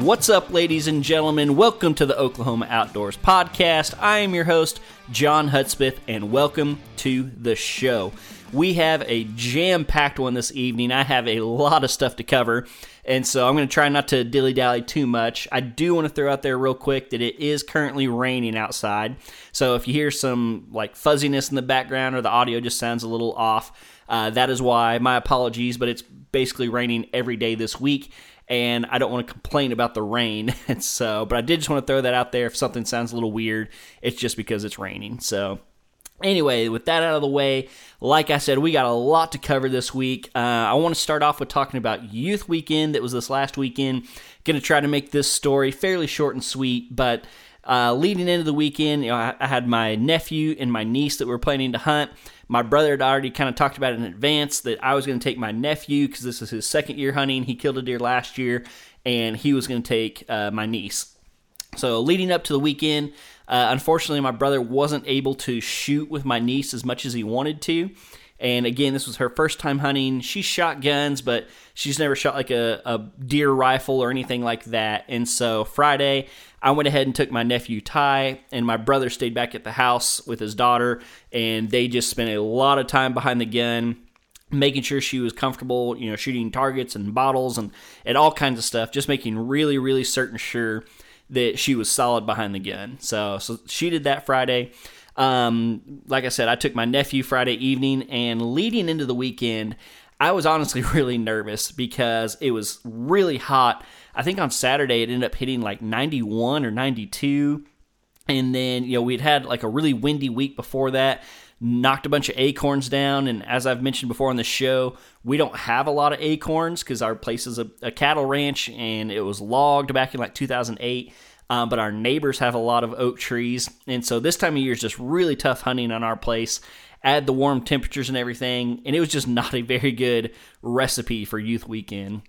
What's up, ladies and gentlemen? Welcome to the Oklahoma Outdoors Podcast. I am your host, John Hudspeth, and welcome to the show. We have a jam packed one this evening. I have a lot of stuff to cover, and so I'm going to try not to dilly dally too much. I do want to throw out there real quick that it is currently raining outside. So if you hear some like fuzziness in the background or the audio just sounds a little off, uh, that is why. My apologies, but it's basically raining every day this week and I don't want to complain about the rain. And so, but I did just want to throw that out there. If something sounds a little weird, it's just because it's raining. So, anyway, with that out of the way, like I said, we got a lot to cover this week. Uh, I want to start off with talking about Youth Weekend that was this last weekend. Going to try to make this story fairly short and sweet, but. Uh, leading into the weekend, you know, I, I had my nephew and my niece that were planning to hunt. My brother had already kind of talked about in advance that I was going to take my nephew because this is his second year hunting. He killed a deer last year, and he was going to take uh, my niece. So leading up to the weekend, uh, unfortunately, my brother wasn't able to shoot with my niece as much as he wanted to. And again, this was her first time hunting. She shot guns, but she's never shot like a, a deer rifle or anything like that. And so Friday, I went ahead and took my nephew Ty, and my brother stayed back at the house with his daughter, and they just spent a lot of time behind the gun making sure she was comfortable, you know, shooting targets and bottles and, and all kinds of stuff, just making really, really certain sure that she was solid behind the gun. So, so she did that Friday. Um, like I said, I took my nephew Friday evening, and leading into the weekend, I was honestly really nervous because it was really hot. I think on Saturday it ended up hitting like 91 or 92. And then, you know, we'd had like a really windy week before that, knocked a bunch of acorns down. And as I've mentioned before on the show, we don't have a lot of acorns because our place is a, a cattle ranch and it was logged back in like 2008 um, but our neighbors have a lot of oak trees. And so this time of year is just really tough hunting on our place. Add the warm temperatures and everything, and it was just not a very good recipe for youth weekend.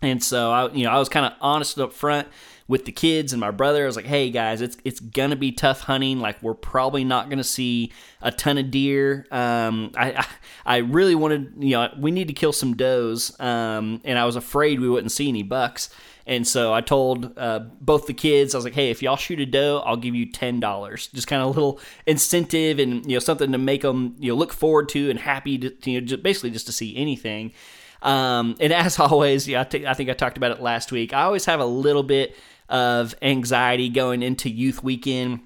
And so I, you know, I was kind of honest up front with the kids and my brother. I was like, "Hey guys, it's it's gonna be tough hunting. Like we're probably not gonna see a ton of deer. Um, I, I, I really wanted, you know, we need to kill some does. Um, and I was afraid we wouldn't see any bucks. And so I told uh, both the kids, I was like, "Hey, if y'all shoot a doe, I'll give you ten dollars." Just kind of a little incentive and you know something to make them you know look forward to and happy to you know just basically just to see anything. Um, and as always, yeah, I, t- I think I talked about it last week. I always have a little bit of anxiety going into youth weekend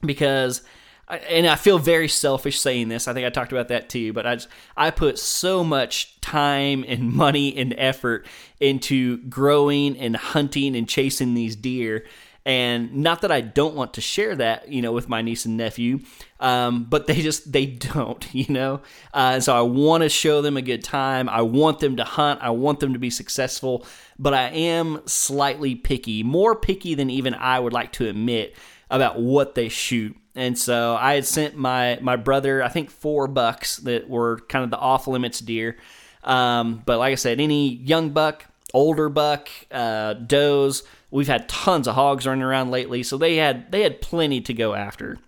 because and I feel very selfish saying this. I think I talked about that too, but I just, I put so much time and money and effort into growing and hunting and chasing these deer. And not that I don't want to share that, you know, with my niece and nephew, um, but they just they don't, you know. Uh, so I want to show them a good time. I want them to hunt. I want them to be successful. But I am slightly picky, more picky than even I would like to admit about what they shoot. And so I had sent my my brother, I think four bucks that were kind of the off limits deer. Um, but like I said, any young buck, older buck, uh, does. We've had tons of hogs running around lately, so they had they had plenty to go after.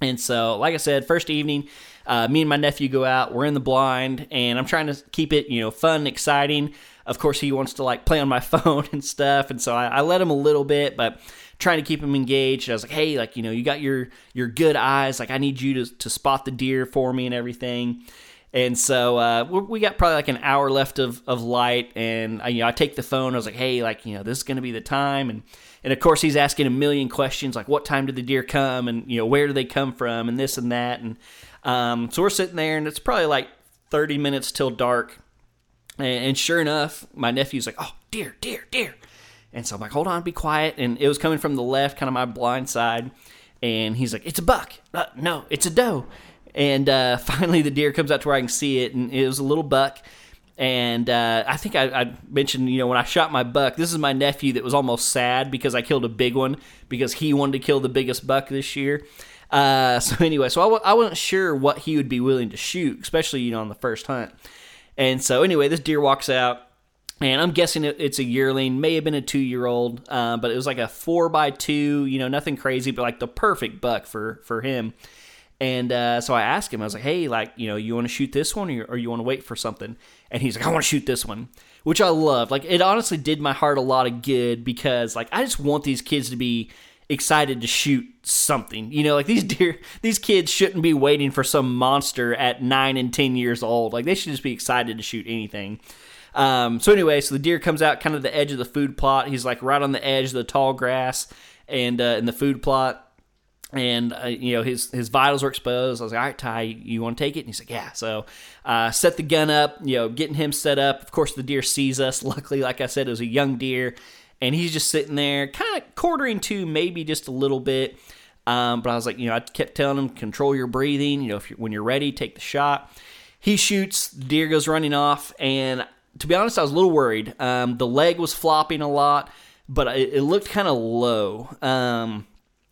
And so, like I said, first evening, uh, me and my nephew go out. We're in the blind, and I'm trying to keep it, you know, fun, exciting. of course, he wants to like play on my phone and stuff. And so I, I let him a little bit, but trying to keep him engaged. I was like, hey, like, you know, you got your, your good eyes. Like, I need you to, to spot the deer for me and everything. And so uh, we got probably like an hour left of, of light, and I, you know I take the phone. I was like, "Hey, like you know, this is going to be the time." And and of course he's asking a million questions like, "What time did the deer come?" And you know, where do they come from? And this and that. And um, so we're sitting there, and it's probably like thirty minutes till dark. And, and sure enough, my nephew's like, "Oh, deer, deer, deer!" And so I'm like, "Hold on, be quiet." And it was coming from the left, kind of my blind side. And he's like, "It's a buck." Uh, no, it's a doe. And uh, finally, the deer comes out to where I can see it, and it was a little buck. And uh, I think I, I, mentioned, you know, when I shot my buck, this is my nephew that was almost sad because I killed a big one because he wanted to kill the biggest buck this year. Uh, so anyway, so I w- I wasn't sure what he would be willing to shoot, especially you know on the first hunt. And so anyway, this deer walks out, and I'm guessing it's a yearling, may have been a two year old, uh, but it was like a four by two, you know, nothing crazy, but like the perfect buck for for him. And uh, so I asked him, I was like, hey, like, you know, you want to shoot this one or or you want to wait for something? And he's like, I want to shoot this one, which I love. Like, it honestly did my heart a lot of good because, like, I just want these kids to be excited to shoot something. You know, like these deer, these kids shouldn't be waiting for some monster at nine and 10 years old. Like, they should just be excited to shoot anything. Um, so, anyway, so the deer comes out kind of the edge of the food plot. He's like right on the edge of the tall grass and uh, in the food plot and uh, you know his his vitals were exposed. I was like, "All right, Ty, you want to take it?" And he's like, "Yeah." So uh, set the gun up, you know, getting him set up. Of course, the deer sees us. Luckily, like I said, it was a young deer, and he's just sitting there, kind of quartering to maybe just a little bit. Um, but I was like, you know, I kept telling him, control your breathing. You know, if you're, when you're ready, take the shot. He shoots, deer goes running off, and to be honest, I was a little worried. Um, the leg was flopping a lot, but it, it looked kind of low. Um,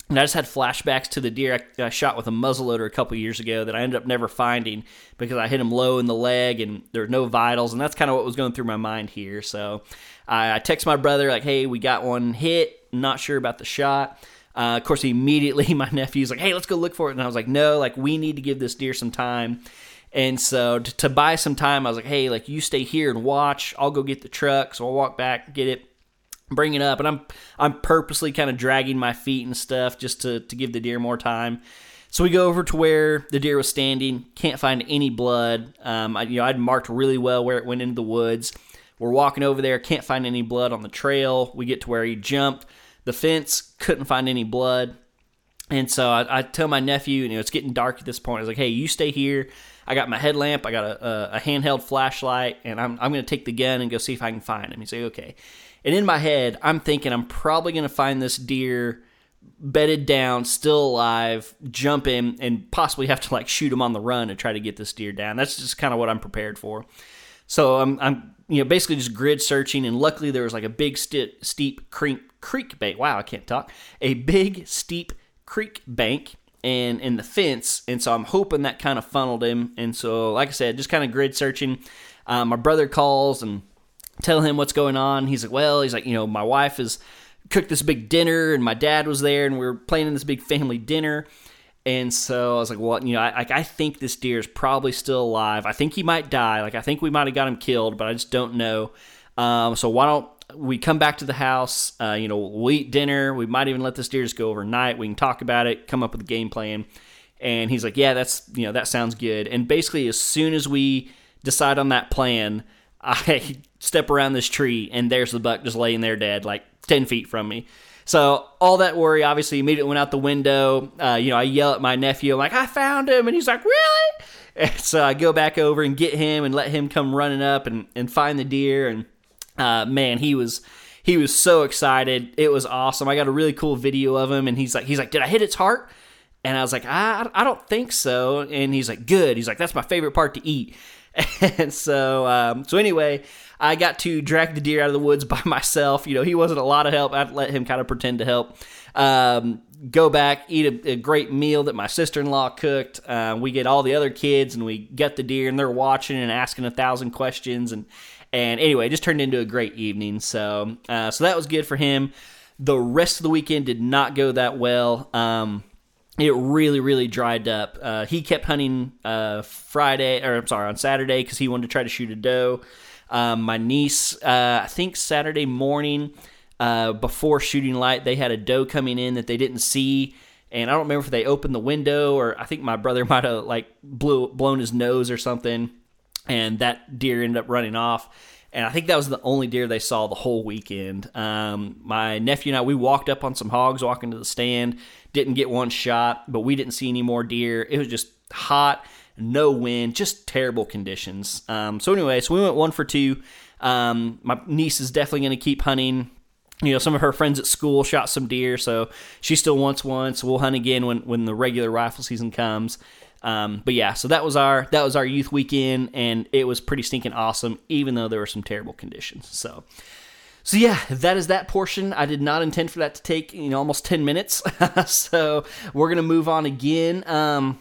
and I just had flashbacks to the deer I, I shot with a muzzleloader a couple years ago that I ended up never finding because I hit him low in the leg and there were no vitals, and that's kind of what was going through my mind here. So I, I text my brother like, "Hey, we got one hit. Not sure about the shot." Uh, of course, immediately my nephew's like, "Hey, let's go look for it," and I was like, "No, like we need to give this deer some time." And so to, to buy some time, I was like, "Hey, like you stay here and watch. I'll go get the truck." So I'll walk back, get it bring it up, and I'm I'm purposely kind of dragging my feet and stuff just to to give the deer more time. So we go over to where the deer was standing. Can't find any blood. Um, I, you know, I'd marked really well where it went into the woods. We're walking over there. Can't find any blood on the trail. We get to where he jumped the fence. Couldn't find any blood. And so I, I tell my nephew, you know, it's getting dark at this point. I was like, hey, you stay here. I got my headlamp. I got a, a, handheld flashlight, and I'm, I'm going to take the gun and go see if I can find him. He's like, okay. And in my head, I'm thinking I'm probably going to find this deer bedded down, still alive, jump in, and possibly have to like shoot him on the run to try to get this deer down. That's just kind of what I'm prepared for. So I'm, I'm you know, basically just grid searching, and luckily there was like a big st- steep creek creek bank. Wow, I can't talk. A big steep creek bank and in the fence, and so I'm hoping that kind of funneled him. And so, like I said, just kind of grid searching. Um, my brother calls and tell him what's going on. He's like, well, he's like, you know, my wife has cooked this big dinner, and my dad was there, and we are planning this big family dinner. And so I was like, well, you know, I, I think this deer is probably still alive. I think he might die. Like, I think we might have got him killed, but I just don't know. Um, so why don't we come back to the house? Uh, you know, we'll eat dinner. We might even let this deer just go overnight. We can talk about it, come up with a game plan. And he's like, yeah, that's, you know, that sounds good. And basically, as soon as we decide on that plan, I step around this tree, and there's the buck just laying there dead, like 10 feet from me. So all that worry obviously immediately went out the window. Uh, you know, I yell at my nephew, I'm like, I found him. And he's like, really? And so I go back over and get him and let him come running up and, and find the deer. And uh, man, he was he was so excited. It was awesome. I got a really cool video of him, and he's like, he's like, did I hit its heart? And I was like, I, I don't think so. And he's like, good. He's like, that's my favorite part to eat. And so, um, so anyway, I got to drag the deer out of the woods by myself. You know, he wasn't a lot of help. I'd let him kind of pretend to help. Um, go back, eat a, a, great meal that my sister in law cooked. Uh, we get all the other kids and we get the deer, and they're watching and asking a thousand questions. And and anyway, it just turned into a great evening. So uh, so that was good for him. The rest of the weekend did not go that well. Um, it really really dried up uh, he kept hunting uh, friday or i'm sorry on saturday because he wanted to try to shoot a doe Um, my niece, uh, I think Saturday morning uh, before shooting light, they had a doe coming in that they didn't see. And I don't remember if they opened the window or I think my brother might have like blew, blown his nose or something. And that deer ended up running off and I think that was the only deer they saw the whole weekend. Um, my nephew and I, we walked up on some hogs walking to the stand, didn't get one shot, but we didn't see any more deer. It was just hot, no wind, just terrible conditions. Um, so anyway, so we went one for two. Um, my niece is definitely going to keep hunting. You know, some of her friends at school shot some deer, so she still wants one. So we'll hunt again when when the regular rifle season comes. Um, but yeah, so that was our that was our youth weekend, and it was pretty stinking awesome, even though there were some terrible conditions. So. So yeah, that is that portion. I did not intend for that to take you know almost ten minutes. so we're gonna move on again. Um,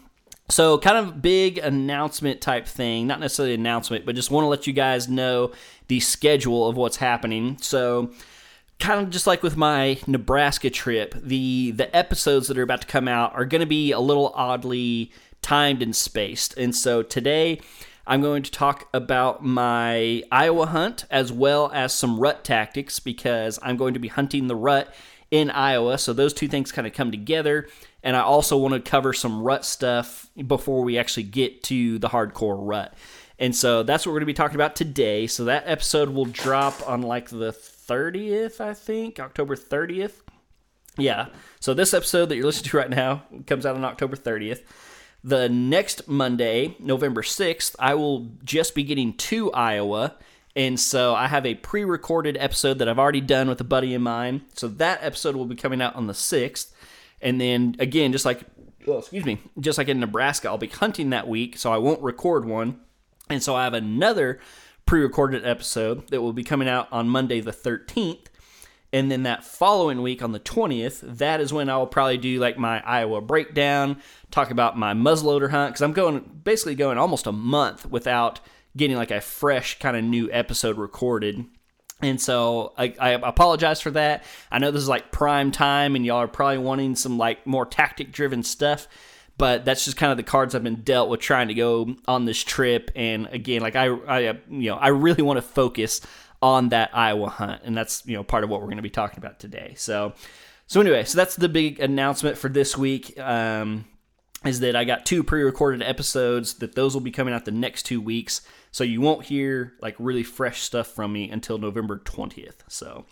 so kind of big announcement type thing, not necessarily announcement, but just want to let you guys know the schedule of what's happening. So kind of just like with my Nebraska trip, the the episodes that are about to come out are going to be a little oddly timed and spaced. And so today I'm going to talk about my Iowa hunt as well as some rut tactics because I'm going to be hunting the rut in Iowa. So those two things kind of come together. And I also want to cover some rut stuff before we actually get to the hardcore rut. And so that's what we're going to be talking about today. So that episode will drop on like the 30th, I think, October 30th. Yeah. So this episode that you're listening to right now comes out on October 30th. The next Monday, November 6th, I will just be getting to Iowa. And so I have a pre recorded episode that I've already done with a buddy of mine. So that episode will be coming out on the 6th. And then again, just like, well, excuse me, just like in Nebraska, I'll be hunting that week. So I won't record one. And so I have another pre recorded episode that will be coming out on Monday the 13th. And then that following week on the 20th, that is when I will probably do like my Iowa breakdown, talk about my muzzleloader hunt, because I'm going basically going almost a month without getting like a fresh kind of new episode recorded. And so I, I, apologize for that. I know this is like prime time and y'all are probably wanting some like more tactic driven stuff, but that's just kind of the cards I've been dealt with trying to go on this trip. And again, like I, I you know, I really want to focus on that Iowa hunt, and that's you know part of what we're going to be talking about today. So, so anyway, so that's the big announcement for this week. Um, is that I got two pre-recorded episodes that those will be coming out the next two weeks, so you won't hear like really fresh stuff from me until November twentieth. So.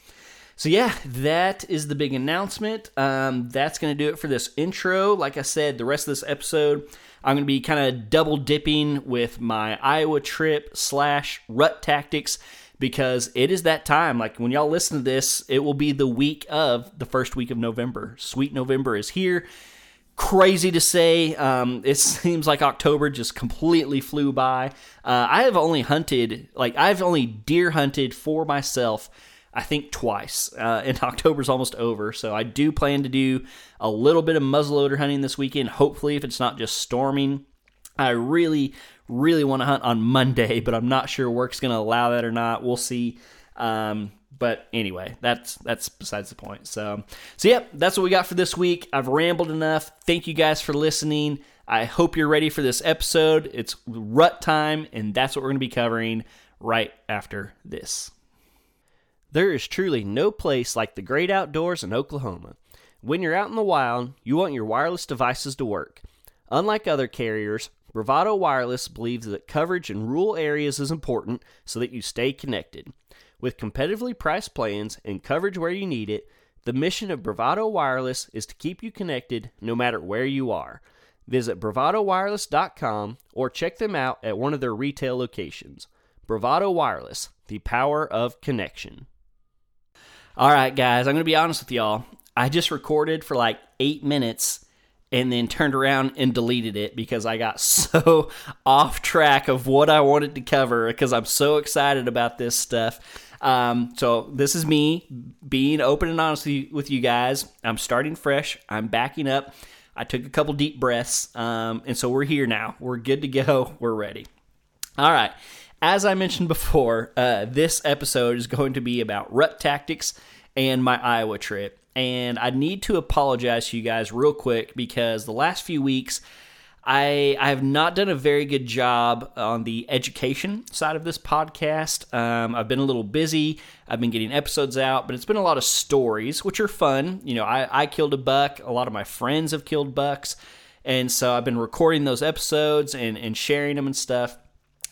So yeah, that is the big announcement. Um, that's going to do it for this intro. Like I said, the rest of this episode, I'm going to be kind of double dipping with my Iowa trip slash rut tactics because it is that time. Like when y'all listen to this, it will be the week of the first week of November. Sweet November is here. Crazy to say. Um, it seems like October just completely flew by. Uh, I have only hunted, like, I've only deer hunted for myself. I think twice. Uh, and October's almost over, so I do plan to do a little bit of muzzleloader hunting this weekend. Hopefully, if it's not just storming, I really, really want to hunt on Monday, but I'm not sure work's going to allow that or not. We'll see. Um, but anyway, that's that's besides the point. So, so yep, that's what we got for this week. I've rambled enough. Thank you guys for listening. I hope you're ready for this episode. It's rut time, and that's what we're going to be covering right after this. There is truly no place like the great outdoors in Oklahoma. When you're out in the wild, you want your wireless devices to work. Unlike other carriers, Bravado Wireless believes that coverage in rural areas is important so that you stay connected. With competitively priced plans and coverage where you need it, the mission of Bravado Wireless is to keep you connected no matter where you are. Visit bravadowireless.com or check them out at one of their retail locations. Bravado Wireless, the power of connection. All right, guys, I'm going to be honest with y'all. I just recorded for like eight minutes and then turned around and deleted it because I got so off track of what I wanted to cover because I'm so excited about this stuff. Um, so this is me being open and honest with you guys. I'm starting fresh. I'm backing up. I took a couple deep breaths, um, and so we're here now. We're good to go. We're ready. All right. As I mentioned before, uh, this episode is going to be about rut tactics and my Iowa trip and I need to apologize to you guys real quick because the last few weeks I I have not done a very good job on the education side of this podcast. Um, I've been a little busy. I've been getting episodes out, but it's been a lot of stories, which are fun. You know, I, I killed a buck. A lot of my friends have killed bucks, and so I've been recording those episodes and and sharing them and stuff.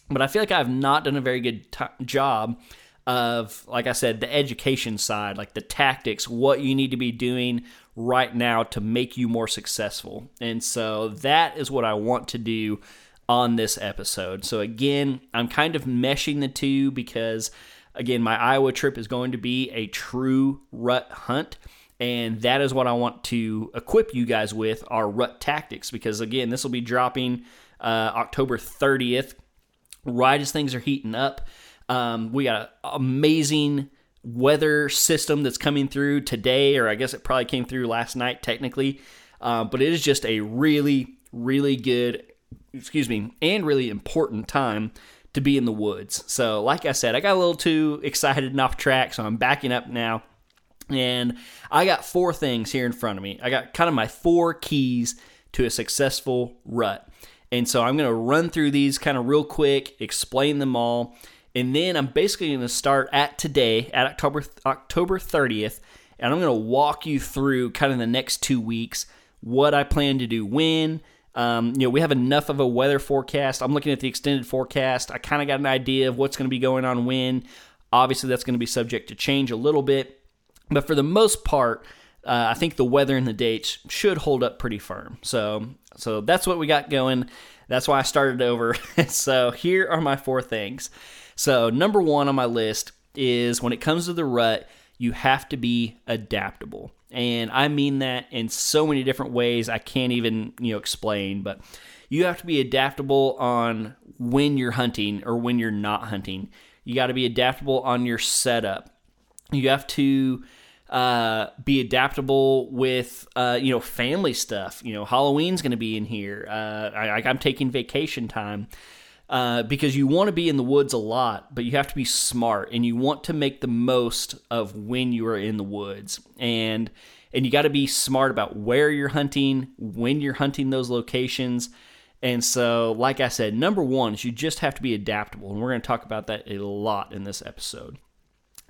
But I feel like I've not done a very good t- job of, like I said, the education side, like the tactics, what you need to be doing right now to make you more successful. And so that is what I want to do on this episode. So again, I'm kind of meshing the two because again, my Iowa trip is going to be a true rut hunt. And that is what I want to equip you guys with our rut tactics because again, this will be dropping uh, October 30th, right as things are heating up. Um, we got an amazing weather system that's coming through today, or I guess it probably came through last night technically. Uh, but it is just a really, really good, excuse me, and really important time to be in the woods. So, like I said, I got a little too excited and off track, so I'm backing up now. And I got four things here in front of me. I got kind of my four keys to a successful rut. And so I'm going to run through these kind of real quick, explain them all, and then I'm basically going to start at today, at October October 30th, and I'm going to walk you through kind of the next two weeks what I plan to do when. Um, you know, we have enough of a weather forecast. I'm looking at the extended forecast. I kind of got an idea of what's going to be going on when. Obviously, that's going to be subject to change a little bit, but for the most part, uh, I think the weather and the dates should hold up pretty firm. So, so that's what we got going. That's why I started over. so here are my four things. So, number one on my list is when it comes to the rut, you have to be adaptable. And I mean that in so many different ways I can't even, you know, explain, but you have to be adaptable on when you're hunting or when you're not hunting. You got to be adaptable on your setup. You have to uh, be adaptable with uh, you know family stuff. You know Halloween's going to be in here. Uh, I, I'm taking vacation time uh, because you want to be in the woods a lot, but you have to be smart and you want to make the most of when you are in the woods. And and you got to be smart about where you're hunting, when you're hunting those locations. And so, like I said, number one is you just have to be adaptable. And we're going to talk about that a lot in this episode.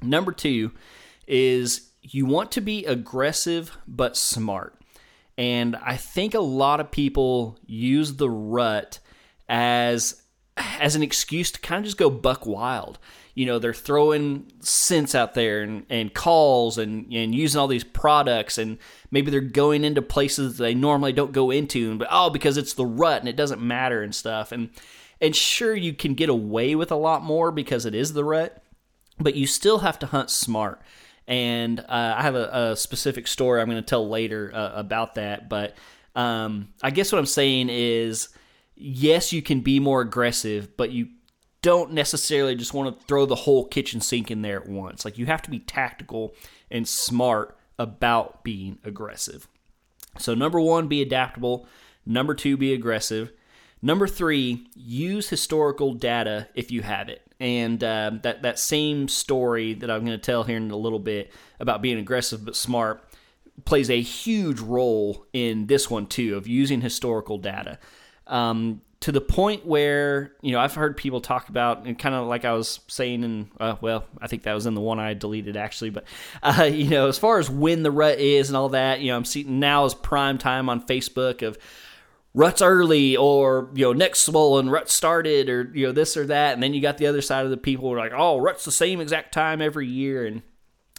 Number two is you want to be aggressive but smart. And I think a lot of people use the rut as as an excuse to kind of just go buck wild. You know, they're throwing scents out there and, and calls and, and using all these products, and maybe they're going into places that they normally don't go into, but oh, because it's the rut and it doesn't matter and stuff. And and sure, you can get away with a lot more because it is the rut, but you still have to hunt smart. And uh, I have a, a, specific story I'm going to tell later uh, about that. But um, I guess what I'm saying is yes, you can be more aggressive, but you don't necessarily just want to throw the whole kitchen sink in there at once. Like you have to be tactical and smart about being aggressive. So, number one, be adaptable. Number two, be aggressive. Number three, use historical data if you have it. And uh, that, that same story that I'm going to tell here in a little bit about being aggressive but smart plays a huge role in this one, too, of using historical data. Um, to the point where you know I've heard people talk about and kind of like I was saying and uh, well I think that was in the one I deleted actually but uh, you know as far as when the rut is and all that you know I'm seeing now is prime time on Facebook of ruts early or you know next swollen rut started or you know this or that and then you got the other side of the people who are like oh ruts the same exact time every year and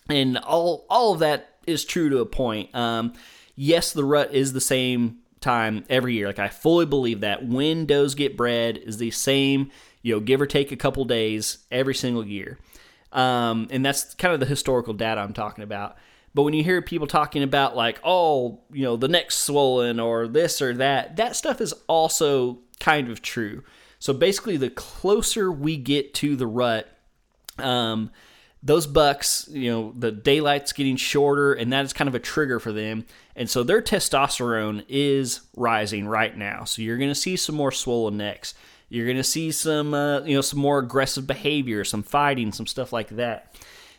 and all all of that is true to a point um, yes the rut is the same time every year. Like I fully believe that when does get bred is the same, you know, give or take a couple days every single year. Um, and that's kind of the historical data I'm talking about. But when you hear people talking about like, oh, you know, the neck's swollen or this or that, that stuff is also kind of true. So basically, the closer we get to the rut, um, those bucks, you know, the daylight's getting shorter, and that is kind of a trigger for them. And so their testosterone is rising right now. So you're going to see some more swollen necks. You're going to see some, uh, you know, some more aggressive behavior, some fighting, some stuff like that.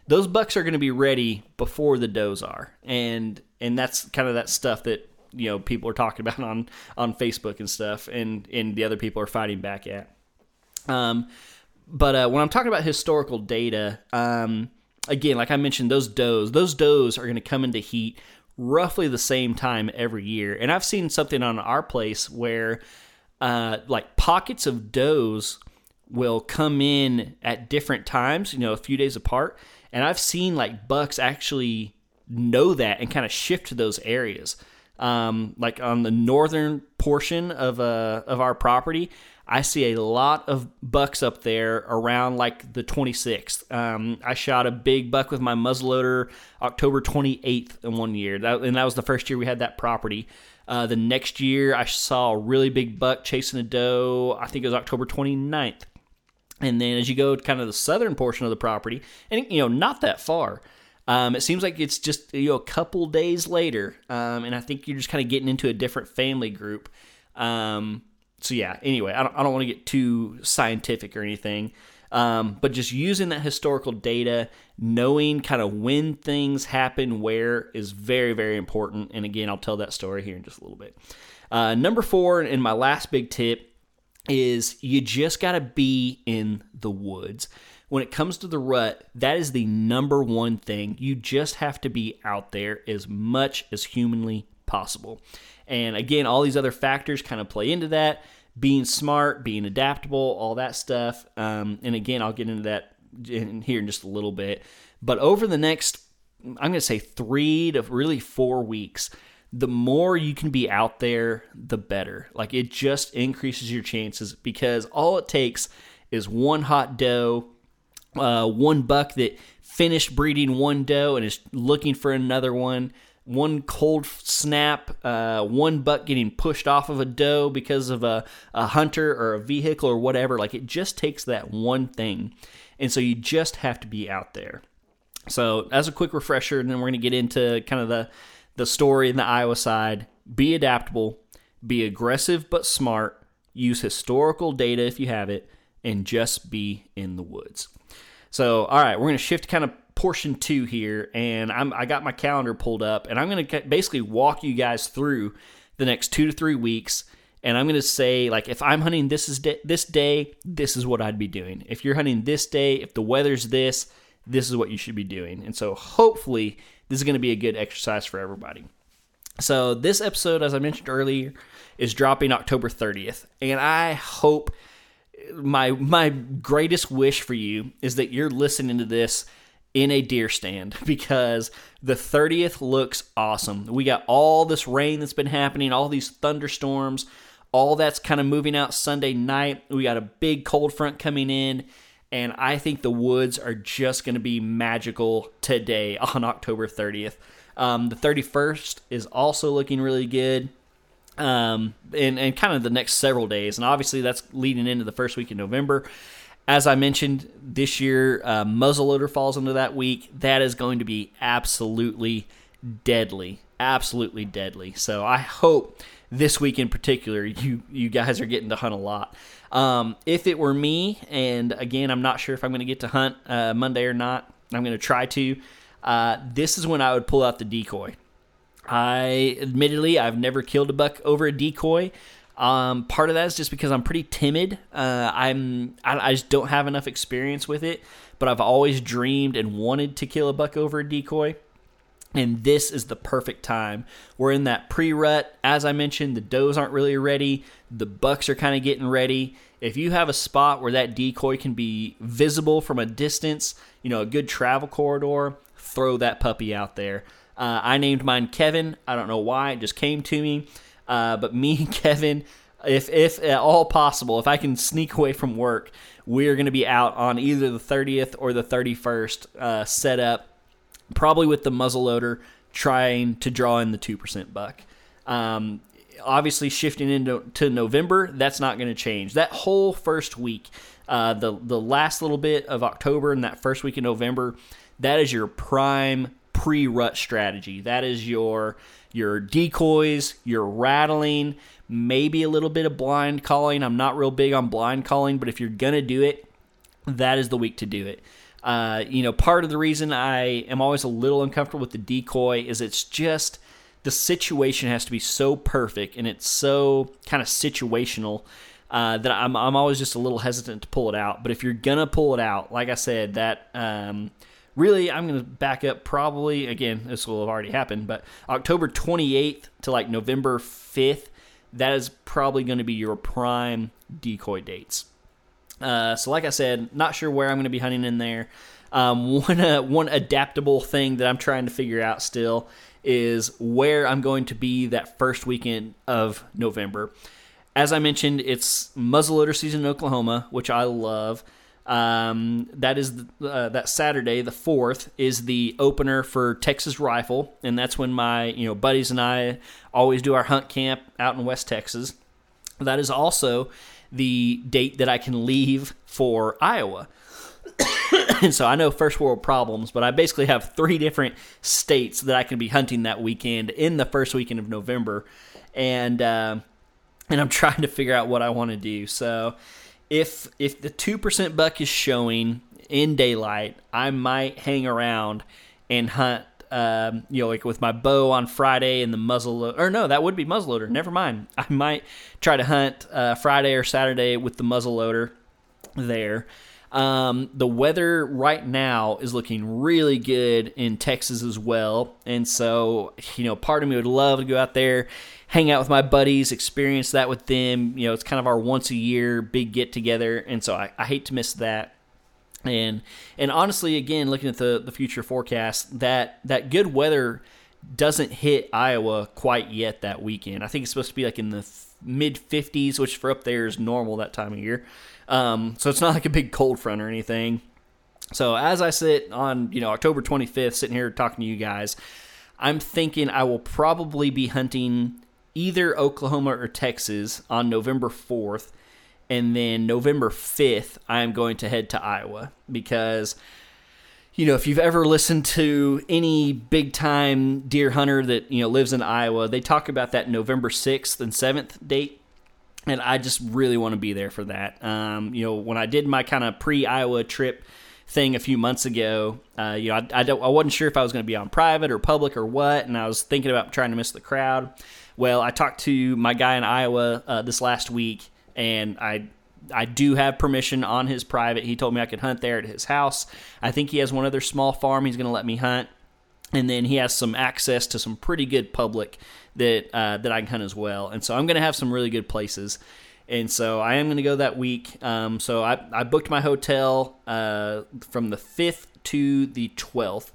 Those bucks are going to be ready before the does are, and and that's kind of that stuff that you know people are talking about on on Facebook and stuff, and and the other people are fighting back at. Um, but uh, when I'm talking about historical data, um, again, like I mentioned, those does, those does are going to come into heat roughly the same time every year. And I've seen something on our place where, uh, like pockets of does will come in at different times, you know, a few days apart. And I've seen like bucks actually know that and kind of shift to those areas. Um, like on the northern portion of uh, of our property, I see a lot of bucks up there around like the 26th. Um, I shot a big buck with my muzzleloader October 28th in one year, that, and that was the first year we had that property. Uh, the next year, I saw a really big buck chasing a doe. I think it was October 29th. And then as you go kind of the southern portion of the property, and you know, not that far, um, it seems like it's just you know a couple days later, um, and I think you're just kind of getting into a different family group. Um, so yeah. Anyway, I don't, I don't want to get too scientific or anything, um, but just using that historical data, knowing kind of when things happen where is very very important. And again, I'll tell that story here in just a little bit. Uh, number four, and my last big tip is you just got to be in the woods. When it comes to the rut, that is the number one thing. You just have to be out there as much as humanly possible. And again, all these other factors kind of play into that being smart, being adaptable, all that stuff. Um, and again, I'll get into that in here in just a little bit. But over the next, I'm going to say three to really four weeks, the more you can be out there, the better. Like it just increases your chances because all it takes is one hot doe, uh, one buck that finished breeding one doe and is looking for another one one cold snap, uh, one buck getting pushed off of a doe because of a, a hunter or a vehicle or whatever. Like it just takes that one thing. And so you just have to be out there. So, as a quick refresher, and then we're going to get into kind of the, the story in the Iowa side be adaptable, be aggressive but smart, use historical data if you have it, and just be in the woods. So, all right, we're going to shift kind of portion two here, and I'm I got my calendar pulled up, and I'm going to basically walk you guys through the next two to three weeks. And I'm going to say, like, if I'm hunting this is de- this day, this is what I'd be doing. If you're hunting this day, if the weather's this, this is what you should be doing. And so, hopefully, this is going to be a good exercise for everybody. So, this episode, as I mentioned earlier, is dropping October 30th, and I hope my my greatest wish for you is that you're listening to this in a deer stand because the 30th looks awesome. We got all this rain that's been happening, all these thunderstorms, all that's kind of moving out Sunday night. We got a big cold front coming in, and I think the woods are just going to be magical today on October 30th. Um, the 31st is also looking really good. Um, and, and kind of the next several days. And obviously, that's leading into the first week in November. As I mentioned, this year, uh, muzzleloader falls into that week. That is going to be absolutely deadly. Absolutely deadly. So I hope this week in particular, you you guys are getting to hunt a lot. Um, if it were me, and again, I'm not sure if I'm going to get to hunt uh, Monday or not. I'm going to try to. Uh, this is when I would pull out the decoy. I admittedly I've never killed a buck over a decoy. Um, part of that is just because I'm pretty timid. Uh, I'm I, I, just don't have enough experience with it. But I've always dreamed and wanted to kill a buck over a decoy. And this is the perfect time. We're in that pre rut. As I mentioned, the does aren't really ready. The bucks are kind of getting ready. If you have a spot where that decoy can be visible from a distance, you know, a good travel corridor, throw that puppy out there. Uh, I named mine Kevin. I don't know why. It just came to me. Uh, but me and Kevin, if if at all possible, if I can sneak away from work, we are going to be out on either the 30th or the 31st uh, set up, probably with the muzzleloader, trying to draw in the two percent buck. Um, obviously, shifting into to November, that's not going to change. That whole first week, uh, the the last little bit of October and that first week in November, that is your prime pre-rut strategy. That is your your decoys, your rattling, maybe a little bit of blind calling. I'm not real big on blind calling, but if you're gonna do it, that is the week to do it. Uh, you know, part of the reason I am always a little uncomfortable with the decoy is it's just the situation has to be so perfect and it's so kind of situational uh, that I'm, I'm always just a little hesitant to pull it out. But if you're gonna pull it out, like I said, that um, really I'm gonna back up probably again. This will have already happened, but October 28th to like November 5th, that is probably going to be your prime decoy dates. Uh, so, like I said, not sure where I'm going to be hunting in there. Um, one uh, one adaptable thing that I'm trying to figure out still is where I'm going to be that first weekend of November. As I mentioned, it's muzzleloader season in Oklahoma, which I love. Um, that is the, uh, that Saturday, the fourth, is the opener for Texas Rifle, and that's when my you know buddies and I always do our hunt camp out in West Texas. That is also the date that I can leave for Iowa. and so I know first world problems, but I basically have three different states that I can be hunting that weekend in the first weekend of November, and uh, and I'm trying to figure out what I want to do. So if if the two percent buck is showing in daylight, I might hang around and hunt. Um, you know, like with my bow on Friday and the muzzle, or no, that would be muzzleloader. Never mind. I might try to hunt uh, Friday or Saturday with the muzzleloader there. Um, the weather right now is looking really good in Texas as well, and so you know, part of me would love to go out there hang out with my buddies, experience that with them. You know, it's kind of our once a year big get together, and so I, I hate to miss that. And and honestly, again, looking at the the future forecast, that that good weather doesn't hit Iowa quite yet that weekend. I think it's supposed to be like in the mid 50s, which for up there is normal that time of year. Um, so it's not like a big cold front or anything. So as I sit on you know October 25th, sitting here talking to you guys, I'm thinking I will probably be hunting either Oklahoma or Texas on November 4th. And then November 5th, I'm going to head to Iowa because, you know, if you've ever listened to any big time deer hunter that, you know, lives in Iowa, they talk about that November 6th and 7th date. And I just really want to be there for that. Um, you know, when I did my kind of pre Iowa trip, thing a few months ago. Uh, you know, I, I, don't, I wasn't sure if I was going to be on private or public or what, and I was thinking about trying to miss the crowd. Well, I talked to my guy in Iowa uh, this last week, and I I do have permission on his private. He told me I could hunt there at his house. I think he has one other small farm he's going to let me hunt, and then he has some access to some pretty good public that uh, that I can hunt as well. And so I'm going to have some really good places. And so I am going to go that week. Um, so I, I booked my hotel uh, from the 5th to the 12th.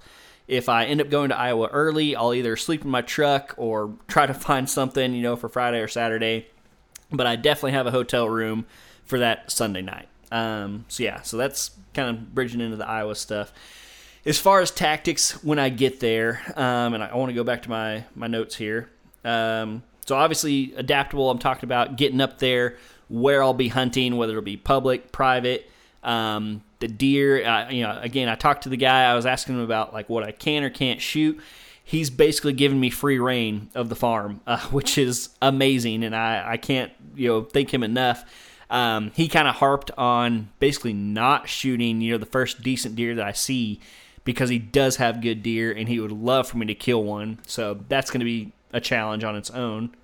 If I end up going to Iowa early, I'll either sleep in my truck or try to find something, you know, for Friday or Saturday. But I definitely have a hotel room for that Sunday night. Um, so yeah, so that's kind of bridging into the Iowa stuff. As far as tactics, when I get there, um, and I, want to go back to my my notes here. Um, so obviously adaptable. I'm talking about getting up there where I'll be hunting, whether it'll be public, private. Um, the deer, you know, again, I talked to the guy. I was asking him about like what I can or can't shoot. He's basically giving me free reign of the farm, uh, which is amazing, and I, I can't you know thank him enough. Um, he kind of harped on basically not shooting, you know, the first decent deer that I see because he does have good deer and he would love for me to kill one. So that's going to be a challenge on its own.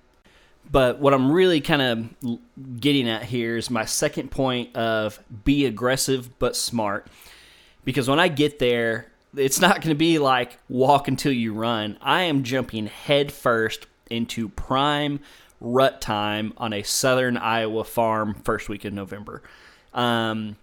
But what I'm really kind of getting at here is my second point of be aggressive but smart. Because when I get there, it's not going to be like walk until you run. I am jumping head first into prime rut time on a southern Iowa farm first week of November. Um,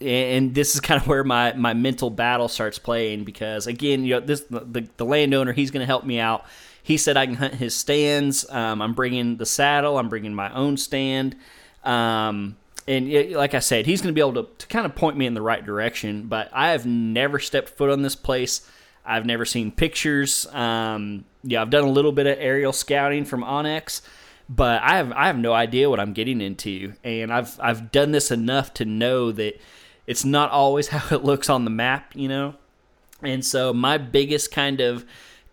and this is kind of where my, my mental battle starts playing because again, you know, this the, the landowner he's going to help me out he said I can hunt his stands. Um, I'm bringing the saddle. I'm bringing my own stand. Um, and like I said, he's going to be able to, to kind of point me in the right direction. But I have never stepped foot on this place. I've never seen pictures. Um, yeah, I've done a little bit of aerial scouting from onX, but I have I have no idea what I'm getting into. And I've I've done this enough to know that it's not always how it looks on the map, you know. And so my biggest kind of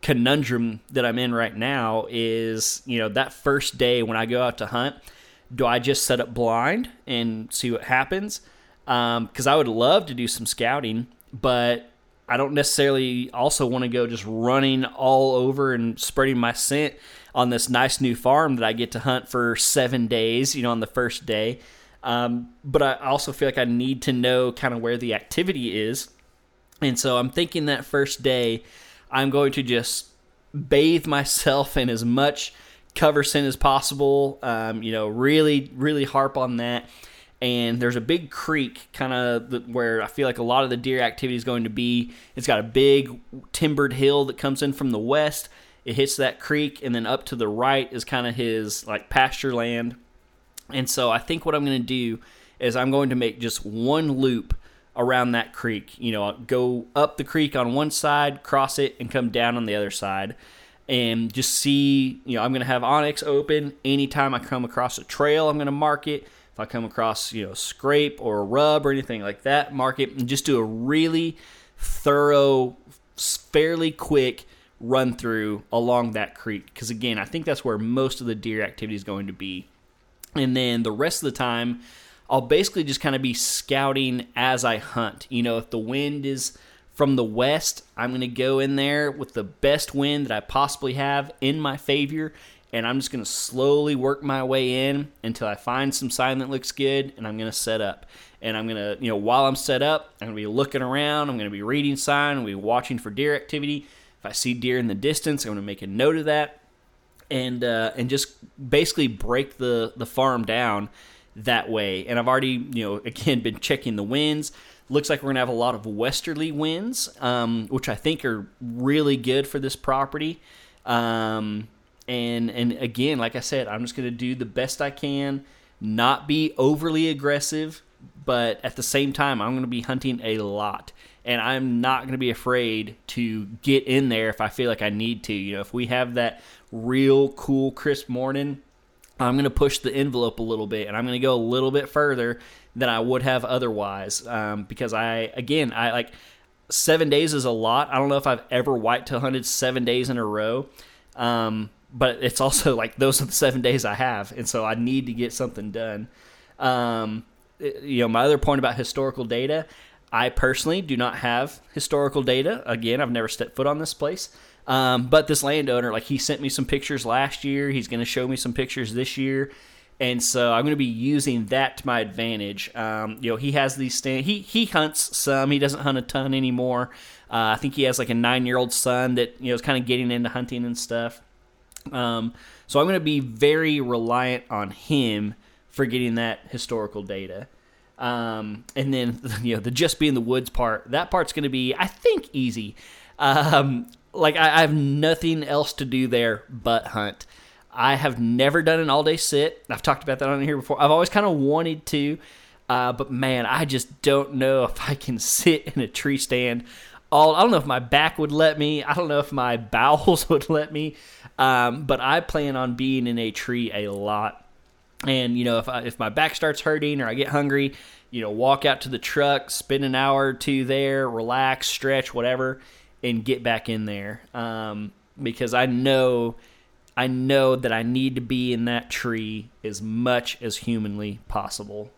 conundrum that I'm in right now is, you know, that first day when I go out to hunt, do I just set up blind and see what happens? Because um, I would love to do some scouting, but I don't necessarily also want to go just running all over and spreading my scent on this nice new farm that I get to hunt for seven days, you know, on the first day. Um, but I also feel like I need to know kind of where the activity is. And so I'm thinking that first day, I'm going to just bathe myself in as much cover scent as possible. Um, you know, really, really harp on that. And there's a big creek kind of where I feel like a lot of the deer activity is going to be. It's got a big timbered hill that comes in from the west. It hits that creek, and then up to the right is kind of his like pasture land. And so I think what I'm going to do is I'm going to make just one loop around that creek. You know, go up the creek on one side, cross it, and come down on the other side and just see, you know, I'm going to have onX open. Anytime I come across a trail, I'm going to mark it. If I come across, you know, scrape or a rub or anything like that, mark it and just do a really thorough, fairly quick run through along that creek. Because again, I think that's where most of the deer activity is going to be. And then the rest of the time, I'll basically just kind of be scouting as I hunt. You know, if the wind is from the west, I'm going to go in there with the best wind that I possibly have in my favor, and I'm just going to slowly work my way in until I find some sign that looks good, and I'm going to set up. And I'm going to, you know, while I'm set up, I'm going to be looking around, I'm going to be reading sign, I'm going to be watching for deer activity. If I see deer in the distance, I'm going to make a note of that, and uh, and just basically break the the farm down that way. And I've already, you know, again been checking the winds. Looks like we're going to have a lot of westerly winds, um, which I think are really good for this property. Um, and and again, like I said, I'm just going to do the best I can, not be overly aggressive, but at the same time, I'm going to be hunting a lot, and I'm not going to be afraid to get in there if I feel like I need to. You know, if we have that real cool, crisp morning, I'm going to push the envelope a little bit, and I'm going to go a little bit further than I would have otherwise. Um, because I, again, I like seven days is a lot. I don't know if I've ever whitetail hunted seven days in a row. Um, but it's also like those are the seven days I have, and so I need to get something done. Um, you know, my other point about historical data, I personally do not have historical data. Again, I've never stepped foot on this place. Um, but this landowner, like, he sent me some pictures last year. He's going to show me some pictures this year and so I'm going to be using that to my advantage. Um, you know, he has these stand. He he hunts some. He doesn't hunt a ton anymore. Uh, I think he has like a nine year old son that you know is kind of getting into hunting and stuff. Um, so I'm going to be very reliant on him for getting that historical data. Um, and then you know the just be in the woods part. That part's going to be I think easy. Um, like I, I have nothing else to do there but hunt. I have never done an all day sit. I've talked about that on here before. I've always kind of wanted to, uh, but man, I just don't know if I can sit in a tree stand. All I don't know if my back would let me. I don't know if my bowels would let me. Um, but I plan on being in a tree a lot. And you know, if I, if my back starts hurting or I get hungry, you know, walk out to the truck, spend an hour or two there, relax, stretch, whatever, and get back in there. Um, because I know I know that I need to be in that tree as much as humanly possible.